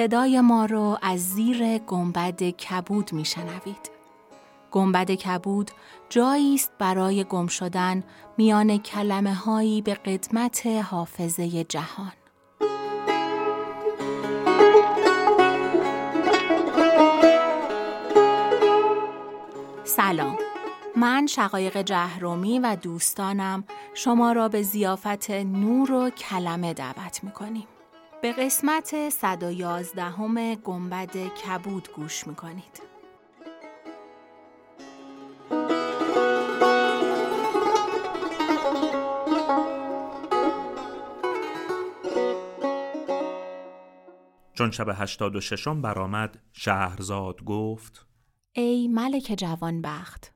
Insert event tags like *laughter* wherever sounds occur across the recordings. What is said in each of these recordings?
صدای ما رو از زیر گنبد کبود میشنوید. گنبد کبود جایی است برای گم شدن میان کلمه هایی به قدمت حافظه جهان. سلام من شقایق جهرومی و دوستانم شما را به زیافت نور و کلمه دعوت می کنیم. به قسمت 111 همه گنبد کبود گوش می کنید. چون شب هشتاد و ششم برآمد شهرزاد گفت ای ملک جوانبخت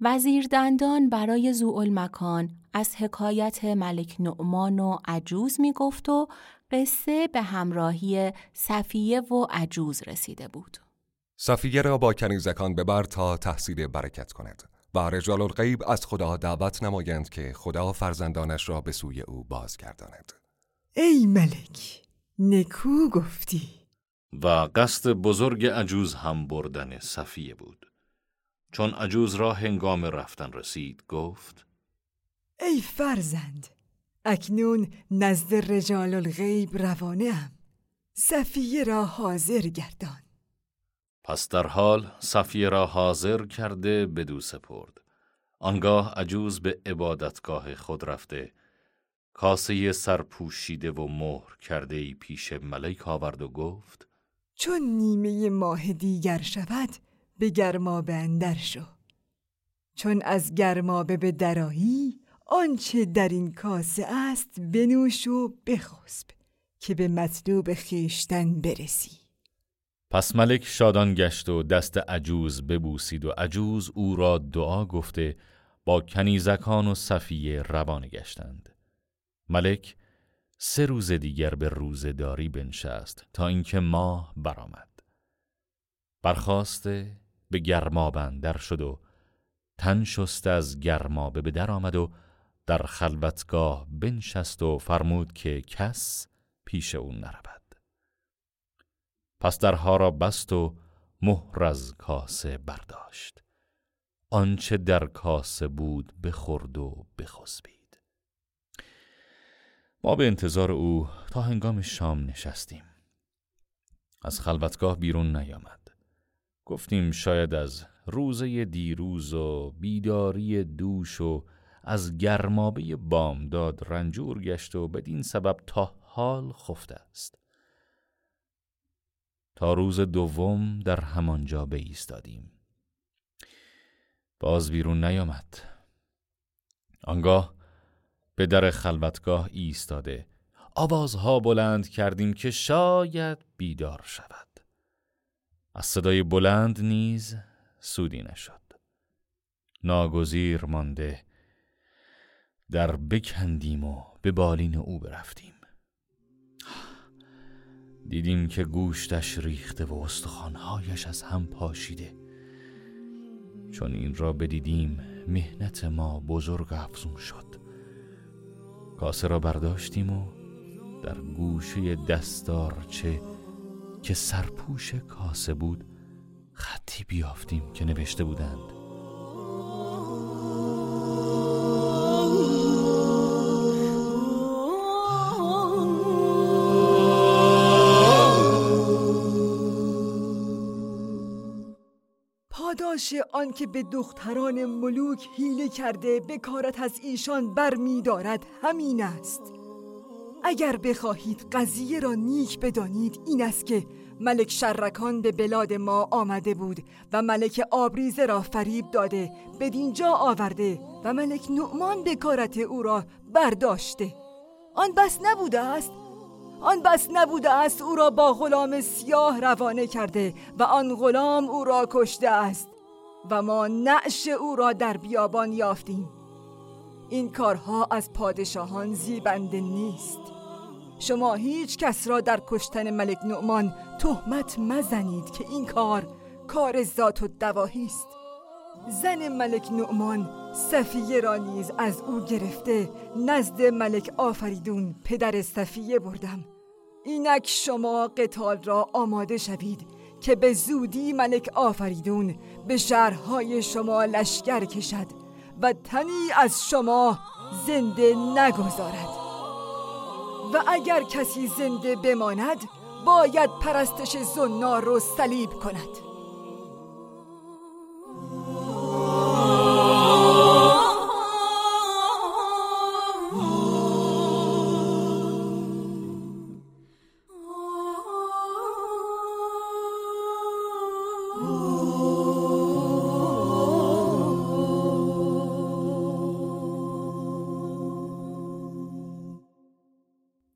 وزیر دندان برای مکان از حکایت ملک نعمان و عجوز می گفت و قصه به همراهی صفیه و عجوز رسیده بود. صفیه را با کنیزکان ببر تا تحصیل برکت کند و رجال الغیب از خدا دعوت نمایند که خدا فرزندانش را به سوی او بازگرداند. ای ملک نکو گفتی و قصد بزرگ عجوز هم بردن صفیه بود چون عجوز را هنگام رفتن رسید گفت ای فرزند اکنون نزد رجال الغیب روانه ام صفیه را حاضر گردان. پس در حال صفیه را حاضر کرده بدو سپرد. آنگاه عجوز به عبادتگاه خود رفته. کاسه سرپوشیده و مهر کرده ای پیش ملک آورد و گفت چون نیمه ماه دیگر شود به گرمابه اندر شو. چون از گرمابه به درایی آنچه در این کاسه است بنوش و بخسب که به مطلوب خیشتن برسی. پس ملک شادان گشت و دست عجوز ببوسید و عجوز او را دعا گفته با کنیزکان و صفیه روانه گشتند. ملک سه روز دیگر به روزداری بنشست تا اینکه ماه برآمد. برخواسته به گرمابه در شد و تن شست از گرمابه به در آمد و در خلوتگاه بنشست و فرمود که کس پیش او نرود. پس درها را بست و مهر از کاسه برداشت. آنچه در کاسه بود بخورد و بخسبید. ما به انتظار او تا هنگام شام نشستیم. از خلوتگاه بیرون نیامد. گفتیم شاید از روزه دیروز و بیداری دوش و از گرمابه بامداد رنجور گشت و بدین سبب تا حال خفته است. تا روز دوم در همانجا ایستادیم باز بیرون نیامد. آنگاه به در خلوتگاه ایستاده. آوازها بلند کردیم که شاید بیدار شود. از صدای بلند نیز سودی نشد. ناگزیر مانده در بکندیم و به بالین او برفتیم. دیدیم که گوشتش ریخته و استخوانهایش از هم پاشیده. چون این را بدیدیم مهنت ما بزرگ افزون شد. کاسه را برداشتیم و در گوشه دستارچه که سرپوش کاسه بود خطی بیافتیم که نوشته بودند. پاداش آن که به دختران ملوک حیله کرده بکارت از ایشان دارد همین است. اگر بخواهید قضیه را نیک بدانید این است که ملک شرکان به بلاد ما آمده بود و ملک آبریزه را فریب داده بدینجا آورده و ملک نعمان بکارت او را برداشته. آن بس نبوده است؟ آن بس نبوده است او را با غلام سیاه روانه کرده و آن غلام او را کشته است. و ما نعش او را در بیابان یافتیم. این کارها از پادشاهان زیبنده نیست. شما هیچ کس را در کشتن ملک نعمان تهمت مزنید که این کار کار ذات و دواهی است. زن ملک نعمان صفیه را نیز از او گرفته نزد ملک آفریدون پدر صفیه بردم. اینک شما قتال را آماده شوید که به زودی ملک آفریدون به شهرهای شما لشکر کشد و تنی از شما زنده نگذارد. و اگر کسی زنده بماند باید پرستش زنار رو صلیب کند.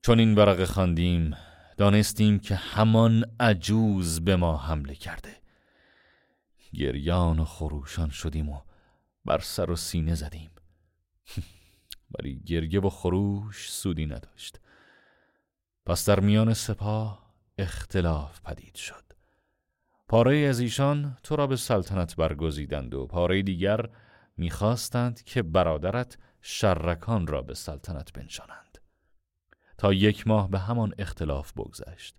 چون این ورقه خواندیم دانستیم که همان عجوز به ما حمله کرده. گریان و خروشان شدیم و بر سر و سینه زدیم. *laughs* ولی گریه و خروش سودی نداشت. پس در میان سپاه اختلاف پدید شد. پاره از ایشان تو را به سلطنت برگزیدند و پاره دیگر می‌خواستند که برادرت شرکان را به سلطنت بنشانند. تا یک ماه به همان اختلاف بگذشت.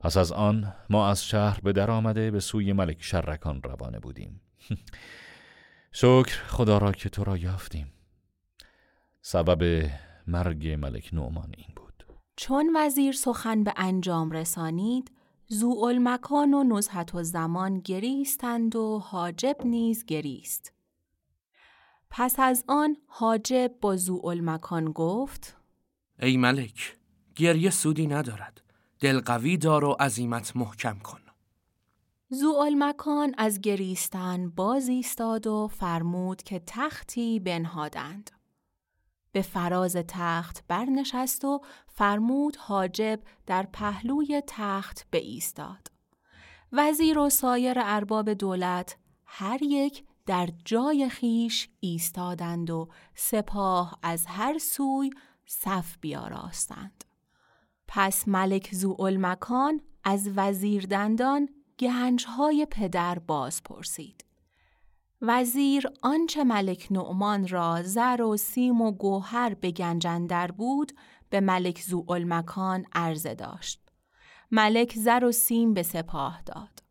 پس از آن ما از شهر به در آمده به سوی ملک شرکان روانه بودیم. *laughs* شکر خدا را که تو را یافتیم. سبب مرگ ملک نعمان این بود. چون وزیر سخن به انجام رسانید مکان و نزهت و زمان گریستند و حاجب نیز گریست. پس از آن حاجب با مکان گفت ای ملک گریه سودی ندارد. دل قوی دار و عظیمت محکم کن. مکان از گریستن باز ایستاد و فرمود که تختی بنهادند. به فراز تخت برنشست و فرمود حاجب در پهلوی تخت به ایستاد وزیر و سایر ارباب دولت هر یک در جای خیش ایستادند و سپاه از هر سوی صف بیاراستند. پس ملک مکان از وزیر دندان گنجهای پدر باز پرسید. وزیر آنچه ملک نعمان را زر و سیم و گوهر به گنجندر بود به ملک مکان عرضه داشت. ملک زر و سیم به سپاه داد.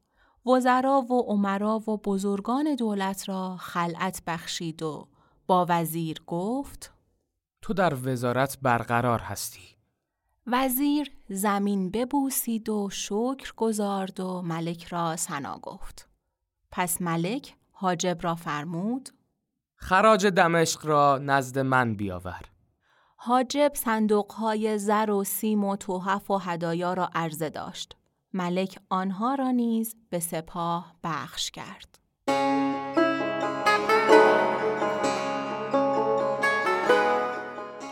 وزرا و عمرا و بزرگان دولت را خلعت بخشید و با وزیر گفت تو در وزارت برقرار هستی. وزیر زمین ببوسید و شکر گذارد و ملک را سنا گفت. پس ملک حاجب را فرمود خراج دمشق را نزد من بیاور. حاجب صندوقهای زر و سیم و توحف و هدایا را عرضه داشت. ملک آنها را نیز به سپاه بخش کرد.